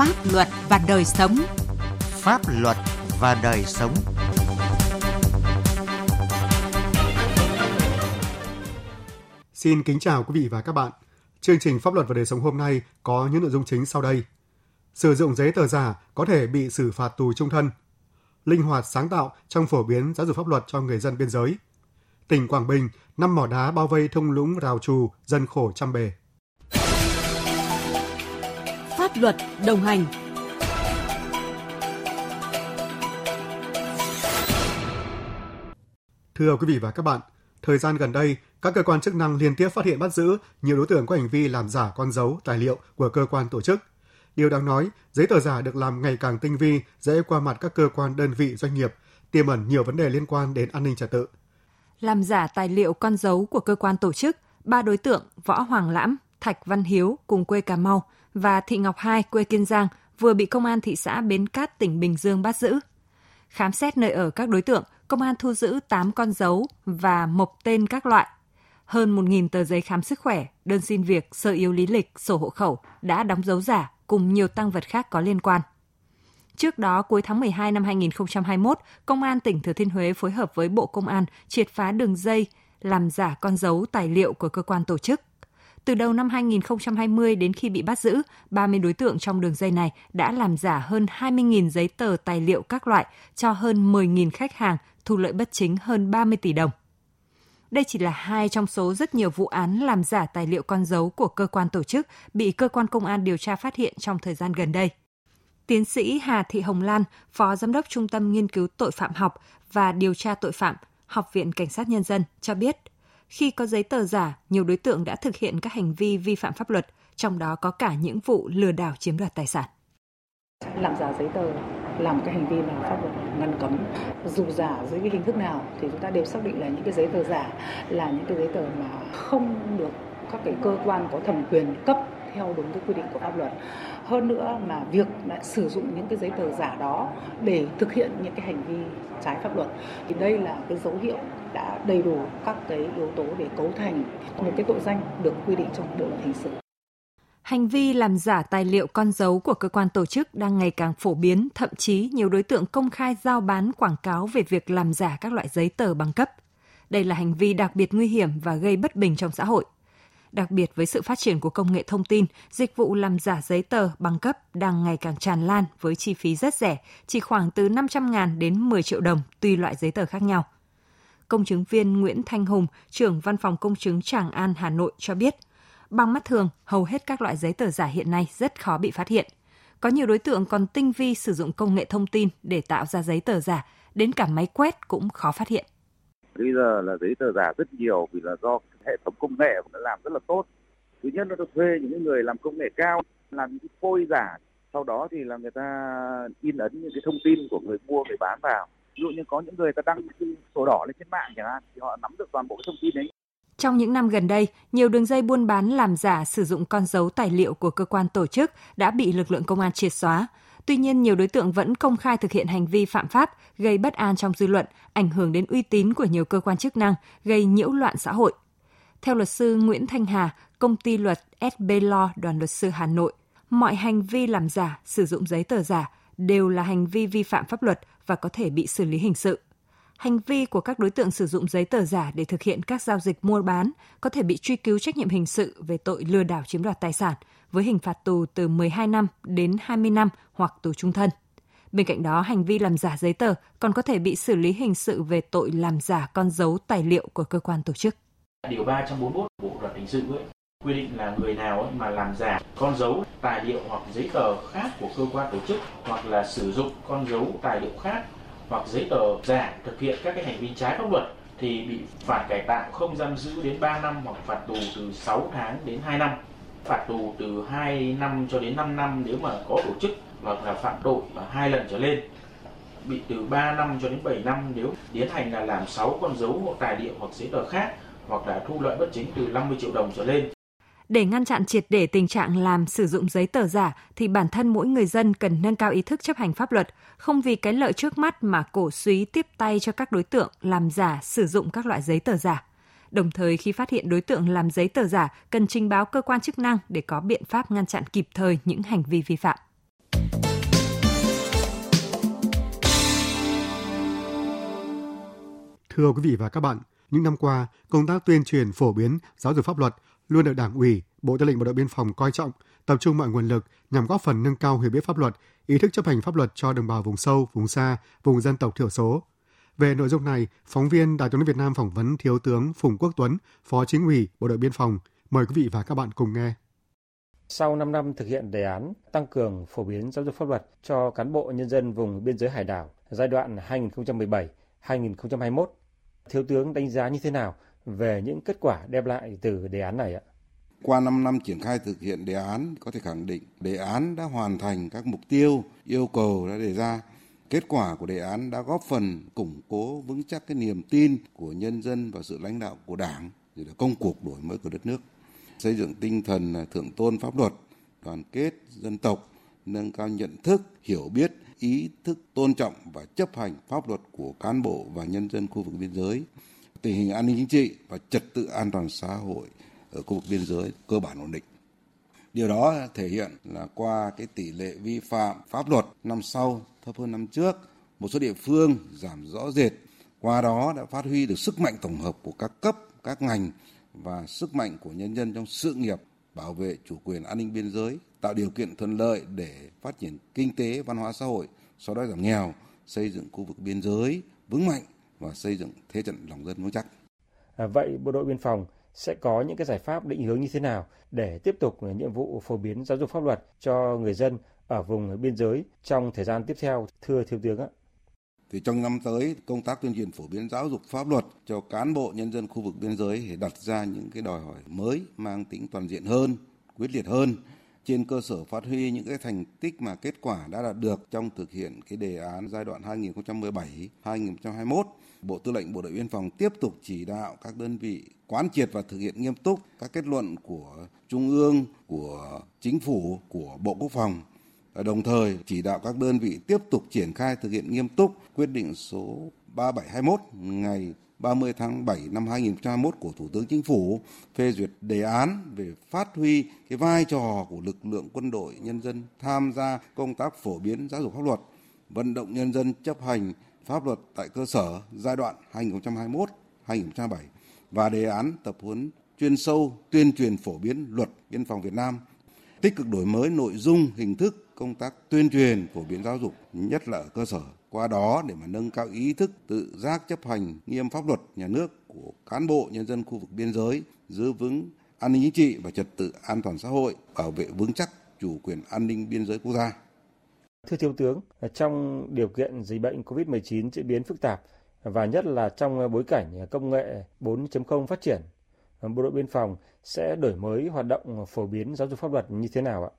Pháp luật và đời sống. Pháp luật và đời sống. Xin kính chào quý vị và các bạn. Chương trình Pháp luật và đời sống hôm nay có những nội dung chính sau đây. Sử dụng giấy tờ giả có thể bị xử phạt tù trung thân. Linh hoạt sáng tạo trong phổ biến giáo dục pháp luật cho người dân biên giới. Tỉnh Quảng Bình, năm mỏ đá bao vây thung lũng rào trù, dân khổ trăm bề. Pháp luật đồng hành Thưa quý vị và các bạn, thời gian gần đây, các cơ quan chức năng liên tiếp phát hiện bắt giữ nhiều đối tượng có hành vi làm giả con dấu, tài liệu của cơ quan tổ chức. Điều đáng nói, giấy tờ giả được làm ngày càng tinh vi, dễ qua mặt các cơ quan đơn vị doanh nghiệp, tiềm ẩn nhiều vấn đề liên quan đến an ninh trật tự. Làm giả tài liệu con dấu của cơ quan tổ chức, ba đối tượng Võ Hoàng Lãm, Thạch Văn Hiếu cùng quê Cà Mau và Thị Ngọc Hai quê Kiên Giang vừa bị công an thị xã Bến Cát tỉnh Bình Dương bắt giữ. Khám xét nơi ở các đối tượng, công an thu giữ 8 con dấu và mộc tên các loại. Hơn 1.000 tờ giấy khám sức khỏe, đơn xin việc, sơ yếu lý lịch, sổ hộ khẩu đã đóng dấu giả cùng nhiều tăng vật khác có liên quan. Trước đó, cuối tháng 12 năm 2021, Công an tỉnh Thừa Thiên Huế phối hợp với Bộ Công an triệt phá đường dây làm giả con dấu tài liệu của cơ quan tổ chức. Từ đầu năm 2020 đến khi bị bắt giữ, 30 đối tượng trong đường dây này đã làm giả hơn 20.000 giấy tờ tài liệu các loại cho hơn 10.000 khách hàng, thu lợi bất chính hơn 30 tỷ đồng. Đây chỉ là hai trong số rất nhiều vụ án làm giả tài liệu con dấu của cơ quan tổ chức bị cơ quan công an điều tra phát hiện trong thời gian gần đây. Tiến sĩ Hà Thị Hồng Lan, Phó Giám đốc Trung tâm Nghiên cứu Tội phạm học và Điều tra Tội phạm, Học viện Cảnh sát Nhân dân cho biết, khi có giấy tờ giả, nhiều đối tượng đã thực hiện các hành vi vi phạm pháp luật, trong đó có cả những vụ lừa đảo chiếm đoạt tài sản. Làm giả giấy tờ là một cái hành vi mà pháp luật ngăn cấm. Dù giả dưới cái hình thức nào thì chúng ta đều xác định là những cái giấy tờ giả là những cái giấy tờ mà không được các cái cơ quan có thẩm quyền cấp theo đúng cái quy định của pháp luật. Hơn nữa mà việc lại sử dụng những cái giấy tờ giả đó để thực hiện những cái hành vi trái pháp luật thì đây là cái dấu hiệu đã đầy đủ các cái yếu tố để cấu thành một cái tội danh được quy định trong bộ luật hình sự. Hành vi làm giả tài liệu con dấu của cơ quan tổ chức đang ngày càng phổ biến, thậm chí nhiều đối tượng công khai giao bán quảng cáo về việc làm giả các loại giấy tờ bằng cấp. Đây là hành vi đặc biệt nguy hiểm và gây bất bình trong xã hội. Đặc biệt với sự phát triển của công nghệ thông tin, dịch vụ làm giả giấy tờ bằng cấp đang ngày càng tràn lan với chi phí rất rẻ, chỉ khoảng từ 500 ngàn đến 10 triệu đồng tùy loại giấy tờ khác nhau. Công chứng viên Nguyễn Thanh Hùng, trưởng văn phòng công chứng Tràng An, Hà Nội cho biết – Bằng mắt thường, hầu hết các loại giấy tờ giả hiện nay rất khó bị phát hiện. Có nhiều đối tượng còn tinh vi sử dụng công nghệ thông tin để tạo ra giấy tờ giả, đến cả máy quét cũng khó phát hiện. Bây giờ là giấy tờ giả rất nhiều vì là do hệ thống công nghệ cũng đã làm rất là tốt. Thứ nhất là thuê những người làm công nghệ cao, làm những cái phôi giả. Sau đó thì là người ta in ấn những cái thông tin của người mua, người bán vào. Ví dụ như có những người ta đăng sổ đỏ lên trên mạng chẳng hạn, thì họ nắm được toàn bộ cái thông tin đấy trong những năm gần đây, nhiều đường dây buôn bán làm giả sử dụng con dấu tài liệu của cơ quan tổ chức đã bị lực lượng công an triệt xóa. Tuy nhiên, nhiều đối tượng vẫn công khai thực hiện hành vi phạm pháp, gây bất an trong dư luận, ảnh hưởng đến uy tín của nhiều cơ quan chức năng, gây nhiễu loạn xã hội. Theo luật sư Nguyễn Thanh Hà, công ty luật SB Law đoàn luật sư Hà Nội, mọi hành vi làm giả, sử dụng giấy tờ giả đều là hành vi vi phạm pháp luật và có thể bị xử lý hình sự hành vi của các đối tượng sử dụng giấy tờ giả để thực hiện các giao dịch mua bán có thể bị truy cứu trách nhiệm hình sự về tội lừa đảo chiếm đoạt tài sản với hình phạt tù từ 12 năm đến 20 năm hoặc tù trung thân. Bên cạnh đó, hành vi làm giả giấy tờ còn có thể bị xử lý hình sự về tội làm giả con dấu tài liệu của cơ quan tổ chức. Điều 341 Bộ luật hình sự ấy, quy định là người nào mà làm giả con dấu tài liệu hoặc giấy tờ khác của cơ quan tổ chức hoặc là sử dụng con dấu tài liệu khác hoặc giấy tờ giả thực hiện các cái hành vi trái pháp luật thì bị phạt cải tạo không giam giữ đến 3 năm hoặc phạt tù từ 6 tháng đến 2 năm. Phạt tù từ 2 năm cho đến 5 năm nếu mà có tổ chức và là phạm tội và hai lần trở lên. Bị từ 3 năm cho đến 7 năm nếu tiến hành là làm 6 con dấu hoặc tài liệu hoặc giấy tờ khác hoặc là thu lợi bất chính từ 50 triệu đồng trở lên. Để ngăn chặn triệt để tình trạng làm sử dụng giấy tờ giả thì bản thân mỗi người dân cần nâng cao ý thức chấp hành pháp luật, không vì cái lợi trước mắt mà cổ suý tiếp tay cho các đối tượng làm giả sử dụng các loại giấy tờ giả. Đồng thời khi phát hiện đối tượng làm giấy tờ giả, cần trình báo cơ quan chức năng để có biện pháp ngăn chặn kịp thời những hành vi vi phạm. Thưa quý vị và các bạn, những năm qua, công tác tuyên truyền phổ biến giáo dục pháp luật luôn được Đảng ủy, Bộ Tư lệnh Bộ đội Biên phòng coi trọng, tập trung mọi nguồn lực nhằm góp phần nâng cao hiểu biết pháp luật, ý thức chấp hành pháp luật cho đồng bào vùng sâu, vùng xa, vùng dân tộc thiểu số. Về nội dung này, phóng viên Đài tiếng nói Việt Nam phỏng vấn Thiếu tướng Phùng Quốc Tuấn, Phó Chính ủy Bộ đội Biên phòng. Mời quý vị và các bạn cùng nghe. Sau 5 năm thực hiện đề án tăng cường phổ biến giáo dục pháp luật cho cán bộ nhân dân vùng biên giới hải đảo giai đoạn 2017-2021, Thiếu tướng đánh giá như thế nào về những kết quả đem lại từ đề án này ạ? Qua 5 năm triển khai thực hiện đề án, có thể khẳng định đề án đã hoàn thành các mục tiêu, yêu cầu đã đề ra. Kết quả của đề án đã góp phần củng cố vững chắc cái niềm tin của nhân dân và sự lãnh đạo của Đảng, rồi là công cuộc đổi mới của đất nước. Xây dựng tinh thần thượng tôn pháp luật, đoàn kết dân tộc, nâng cao nhận thức, hiểu biết, ý thức tôn trọng và chấp hành pháp luật của cán bộ và nhân dân khu vực biên giới, tình hình an ninh chính trị và trật tự an toàn xã hội ở khu vực biên giới cơ bản ổn định. Điều đó thể hiện là qua cái tỷ lệ vi phạm pháp luật năm sau thấp hơn năm trước, một số địa phương giảm rõ rệt. Qua đó đã phát huy được sức mạnh tổng hợp của các cấp, các ngành và sức mạnh của nhân dân trong sự nghiệp bảo vệ chủ quyền an ninh biên giới, tạo điều kiện thuận lợi để phát triển kinh tế, văn hóa xã hội, xóa đói giảm nghèo, xây dựng khu vực biên giới vững mạnh và xây dựng thế trận lòng dân vững chắc. À, vậy bộ đội biên phòng sẽ có những cái giải pháp định hướng như thế nào để tiếp tục nhiệm vụ phổ biến giáo dục pháp luật cho người dân ở vùng biên giới trong thời gian tiếp theo thưa thiếu tướng ạ? Thì trong năm tới công tác tuyên truyền phổ biến giáo dục pháp luật cho cán bộ nhân dân khu vực biên giới để đặt ra những cái đòi hỏi mới mang tính toàn diện hơn, quyết liệt hơn trên cơ sở phát huy những cái thành tích mà kết quả đã đạt được trong thực hiện cái đề án giai đoạn 2017-2021 Bộ Tư lệnh Bộ đội Biên phòng tiếp tục chỉ đạo các đơn vị quán triệt và thực hiện nghiêm túc các kết luận của Trung ương, của Chính phủ, của Bộ Quốc phòng. Đồng thời chỉ đạo các đơn vị tiếp tục triển khai thực hiện nghiêm túc quyết định số 3721 ngày 30 tháng 7 năm 2021 của Thủ tướng Chính phủ phê duyệt đề án về phát huy cái vai trò của lực lượng quân đội nhân dân tham gia công tác phổ biến giáo dục pháp luật, vận động nhân dân chấp hành pháp luật tại cơ sở giai đoạn 2021-2027 và đề án tập huấn chuyên sâu tuyên truyền phổ biến luật biên phòng Việt Nam, tích cực đổi mới nội dung, hình thức công tác tuyên truyền phổ biến giáo dục, nhất là ở cơ sở. Qua đó để mà nâng cao ý thức tự giác chấp hành nghiêm pháp luật nhà nước của cán bộ nhân dân khu vực biên giới, giữ vững an ninh chính trị và trật tự an toàn xã hội, bảo vệ vững chắc chủ quyền an ninh biên giới quốc gia. Thưa Thiếu tướng, trong điều kiện dịch bệnh COVID-19 diễn biến phức tạp và nhất là trong ờ, bối cảnh ờ, công nghệ 4.0 phát triển, ờ, Bộ đội Biên phòng sẽ đổi mới hoạt động phổ biến giáo dục pháp luật như thế nào ạ?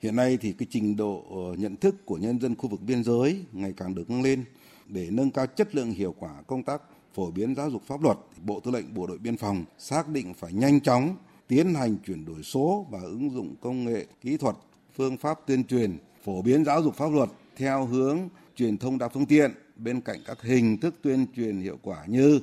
Hiện nay thì cái trình độ nhận thức của nhân dân khu vực biên giới ngày càng được nâng lên để nâng cao chất lượng hiệu quả công tác phổ biến giáo dục pháp luật. Bộ Tư lệnh Bộ đội Biên phòng xác định phải nhanh chóng tiến hành chuyển đổi số và ứng dụng công nghệ, kỹ thuật, phương pháp tuyên truyền phổ biến giáo dục pháp luật theo hướng truyền thông đa phương tiện bên cạnh các hình thức tuyên truyền hiệu quả như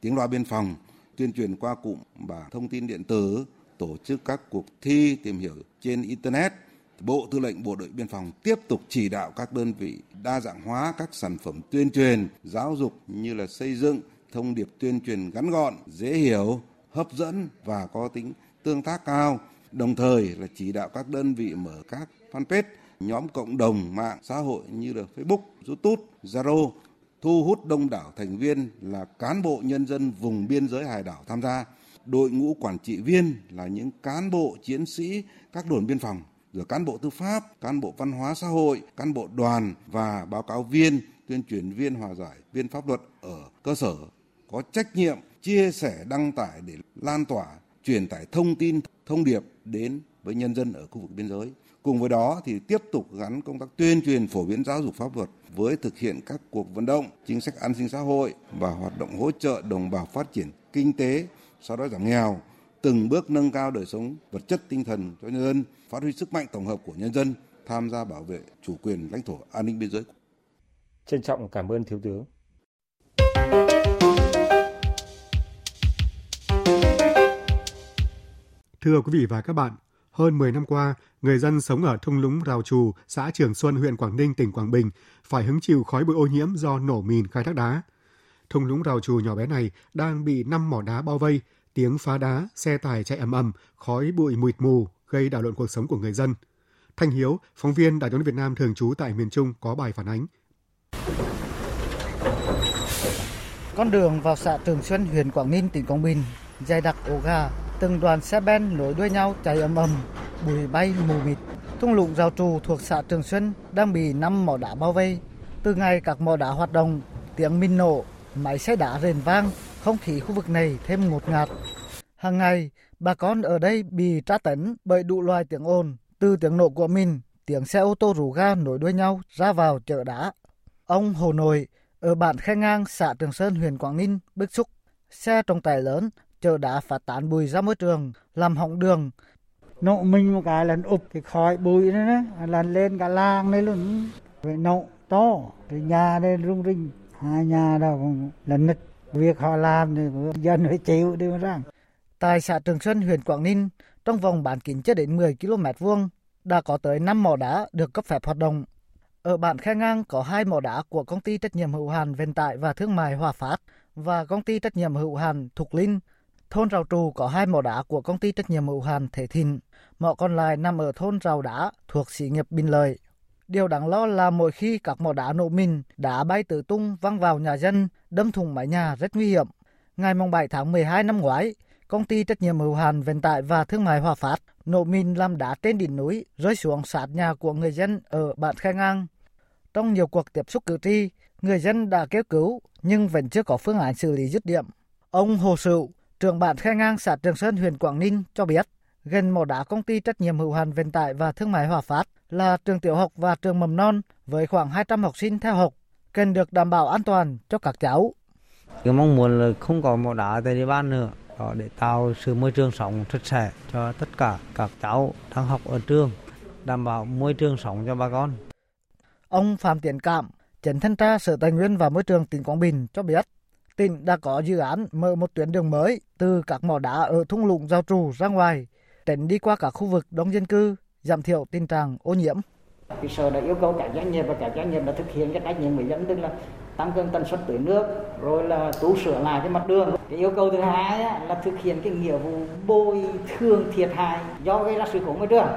tiếng loa biên phòng, tuyên truyền qua cụm và thông tin điện tử, tổ chức các cuộc thi tìm hiểu trên internet. Bộ Tư lệnh Bộ đội Biên phòng tiếp tục chỉ đạo các đơn vị đa dạng hóa các sản phẩm tuyên truyền, giáo dục như là xây dựng thông điệp tuyên truyền ngắn gọn, dễ hiểu, hấp dẫn và có tính tương tác cao. Đồng thời là chỉ đạo các đơn vị mở các fanpage nhóm cộng đồng mạng xã hội như là Facebook, YouTube, Zalo thu hút đông đảo thành viên là cán bộ nhân dân vùng biên giới hải đảo tham gia. Đội ngũ quản trị viên là những cán bộ chiến sĩ các đồn biên phòng, rồi cán bộ tư pháp, cán bộ văn hóa xã hội, cán bộ đoàn và báo cáo viên, tuyên truyền viên hòa giải, viên pháp luật ở cơ sở có trách nhiệm chia sẻ đăng tải để lan tỏa, truyền tải thông tin, thông điệp đến với nhân dân ở khu vực biên giới. Cùng với đó thì tiếp tục gắn công tác tuyên truyền phổ biến giáo dục pháp luật với thực hiện các cuộc vận động, chính sách an sinh xã hội và hoạt động hỗ trợ đồng bào phát triển kinh tế, sau đó giảm nghèo, từng bước nâng cao đời sống vật chất tinh thần cho nhân dân, phát huy sức mạnh tổng hợp của nhân dân tham gia bảo vệ chủ quyền lãnh thổ an ninh biên giới. Trân trọng cảm ơn Thiếu tướng. Thưa quý vị và các bạn, hơn 10 năm qua, người dân sống ở thung lũng Rào Trù, xã Trường Xuân, huyện Quảng Ninh, tỉnh Quảng Bình phải hứng chịu khói bụi ô nhiễm do nổ mìn khai thác đá. thung lũng rào trù nhỏ bé này đang bị năm mỏ đá bao vây, tiếng phá đá, xe tải chạy ầm ầm, khói bụi mịt mù gây đảo lộn cuộc sống của người dân. Thanh Hiếu, phóng viên Đài tiếng Việt Nam thường trú tại miền Trung có bài phản ánh. Con đường vào xã Trường Xuân, huyện Quảng Ninh, tỉnh Quảng Bình, dài đặc ổ gà, từng đoàn xe ben nối đuôi nhau chạy ầm ầm, bụi bay mù mịt. Thung lũng rào trù thuộc xã Trường Xuân đang bị năm mỏ đá bao vây. Từ ngày các mỏ đá hoạt động, tiếng minh nổ, máy xe đá rền vang, không khí khu vực này thêm ngột ngạt. Hàng ngày, bà con ở đây bị tra tấn bởi đủ loài tiếng ồn, từ tiếng nổ của mình, tiếng xe ô tô rủ ga nối đuôi nhau ra vào chợ đá. Ông Hồ Nội ở bản Khe Ngang, xã Trường Sơn, huyện Quảng Ninh bức xúc xe trọng tải lớn chở đá phát tán bụi ra môi trường, làm hỏng đường. Nộ mình một cái lần ụp thì khói bụi nữa đấy, lần lên cả làng đấy luôn. Vậy nộ to, thì nhà đây rung rinh, hai nhà đâu lần nứt. Việc họ làm thì dân phải chịu đi mà rằng. Tại xã Trường Xuân, huyện Quảng Ninh, trong vòng bán kính chưa đến 10 km vuông, đã có tới 5 mỏ đá được cấp phép hoạt động. Ở bản Khe Ngang có hai mỏ đá của công ty trách nhiệm hữu hạn vận tải và thương mại Hòa Phát và công ty trách nhiệm hữu hạn Thục Linh. Thôn Rào Trù có hai mỏ đá của công ty trách nhiệm hữu hạn Thể Thịnh. Mỏ còn lại nằm ở thôn Rào Đá thuộc xí nghiệp Bình Lợi. Điều đáng lo là mỗi khi các mỏ đá nổ mình, đá bay tứ tung văng vào nhà dân, đâm thủng mái nhà rất nguy hiểm. Ngày 7 tháng 12 năm ngoái, công ty trách nhiệm hữu hạn vận tải và thương mại Hòa Phát nổ mìn làm đá trên đỉnh núi rơi xuống sát nhà của người dân ở bản Khai Ngang. Trong nhiều cuộc tiếp xúc cử tri, người dân đã kêu cứu nhưng vẫn chưa có phương án xử lý dứt điểm. Ông Hồ Sửu, trưởng bản Khai Ngang xã Trường Sơn huyện Quảng Ninh cho biết, gần mỏ đá công ty trách nhiệm hữu hạn vận tải và thương mại Hòa Phát là trường tiểu học và trường mầm non với khoảng 200 học sinh theo học cần được đảm bảo an toàn cho các cháu. Tôi mong muốn là không có mỏ đá tại địa bàn nữa đó để tạo sự môi trường sống sạch sẽ cho tất cả các cháu đang học ở trường, đảm bảo môi trường sống cho bà con. Ông Phạm Tiến Cảm, Chánh thanh tra Sở Tài nguyên và Môi trường tỉnh Quảng Bình cho biết, tỉnh đã có dự án mở một tuyến đường mới từ các mỏ đá ở thung lũng giao trù ra ngoài, tỉnh đi qua các khu vực đông dân cư, giảm thiểu tình trạng ô nhiễm. Thì sở đã yêu cầu các doanh nghiệp và các doanh nghiệp đã thực hiện cái trách nhiệm người dân tức là tăng cường tần suất tưới nước rồi là tu sửa lại cái mặt đường. Cái yêu cầu thứ hai là thực hiện cái nghĩa vụ bồi thường thiệt hại do gây ra sự cố môi trường.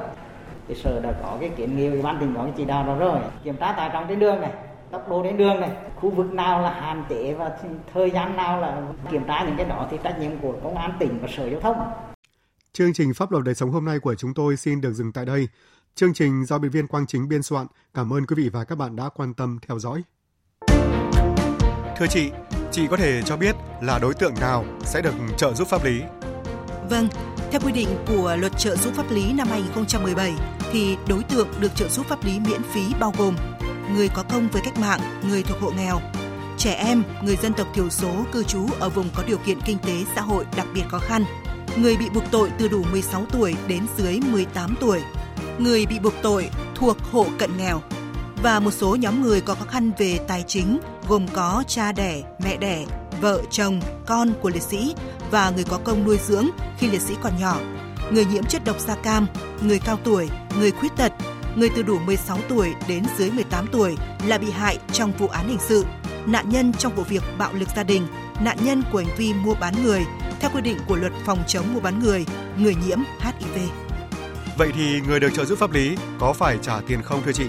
Thì sở đã có cái kiến nghị ủy ban tỉnh có cái chỉ đạo đó rồi kiểm tra tải trọng trên đường này tốc độ trên đường này khu vực nào là hạn chế và thời gian nào là kiểm tra những cái đó thì trách nhiệm của công an tỉnh và sở giao thông Chương trình Pháp luật đời sống hôm nay của chúng tôi xin được dừng tại đây. Chương trình do biên viên Quang Chính biên soạn. Cảm ơn quý vị và các bạn đã quan tâm theo dõi. Thưa chị, chị có thể cho biết là đối tượng nào sẽ được trợ giúp pháp lý? Vâng, theo quy định của Luật trợ giúp pháp lý năm 2017 thì đối tượng được trợ giúp pháp lý miễn phí bao gồm người có công với cách mạng, người thuộc hộ nghèo, trẻ em, người dân tộc thiểu số cư trú ở vùng có điều kiện kinh tế xã hội đặc biệt khó khăn, người bị buộc tội từ đủ 16 tuổi đến dưới 18 tuổi, người bị buộc tội thuộc hộ cận nghèo. Và một số nhóm người có khó khăn về tài chính gồm có cha đẻ, mẹ đẻ, vợ, chồng, con của liệt sĩ và người có công nuôi dưỡng khi liệt sĩ còn nhỏ, người nhiễm chất độc da cam, người cao tuổi, người khuyết tật, người từ đủ 16 tuổi đến dưới 18 tuổi là bị hại trong vụ án hình sự, nạn nhân trong vụ việc bạo lực gia đình, nạn nhân của hành vi mua bán người theo quy định của luật phòng chống mua bán người, người nhiễm HIV. Vậy thì người được trợ giúp pháp lý có phải trả tiền không thưa chị?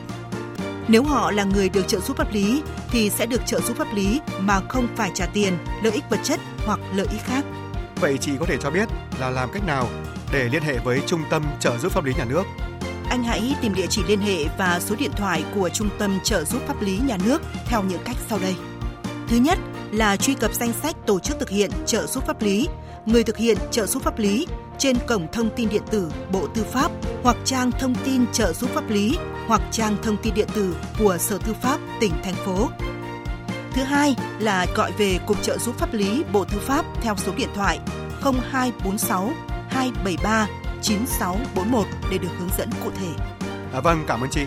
Nếu họ là người được trợ giúp pháp lý thì sẽ được trợ giúp pháp lý mà không phải trả tiền, lợi ích vật chất hoặc lợi ích khác. Vậy chị có thể cho biết là làm cách nào để liên hệ với Trung tâm trợ giúp pháp lý nhà nước? Anh hãy tìm địa chỉ liên hệ và số điện thoại của Trung tâm trợ giúp pháp lý nhà nước theo những cách sau đây. Thứ nhất là truy cập danh sách tổ chức thực hiện trợ giúp pháp lý, người thực hiện trợ giúp pháp lý trên cổng thông tin điện tử Bộ Tư pháp hoặc trang thông tin trợ giúp pháp lý hoặc trang thông tin điện tử của Sở Tư pháp tỉnh thành phố. Thứ hai là gọi về Cục trợ giúp pháp lý Bộ Tư pháp theo số điện thoại 0246 273 9641 để được hướng dẫn cụ thể. À, vâng, cảm ơn chị.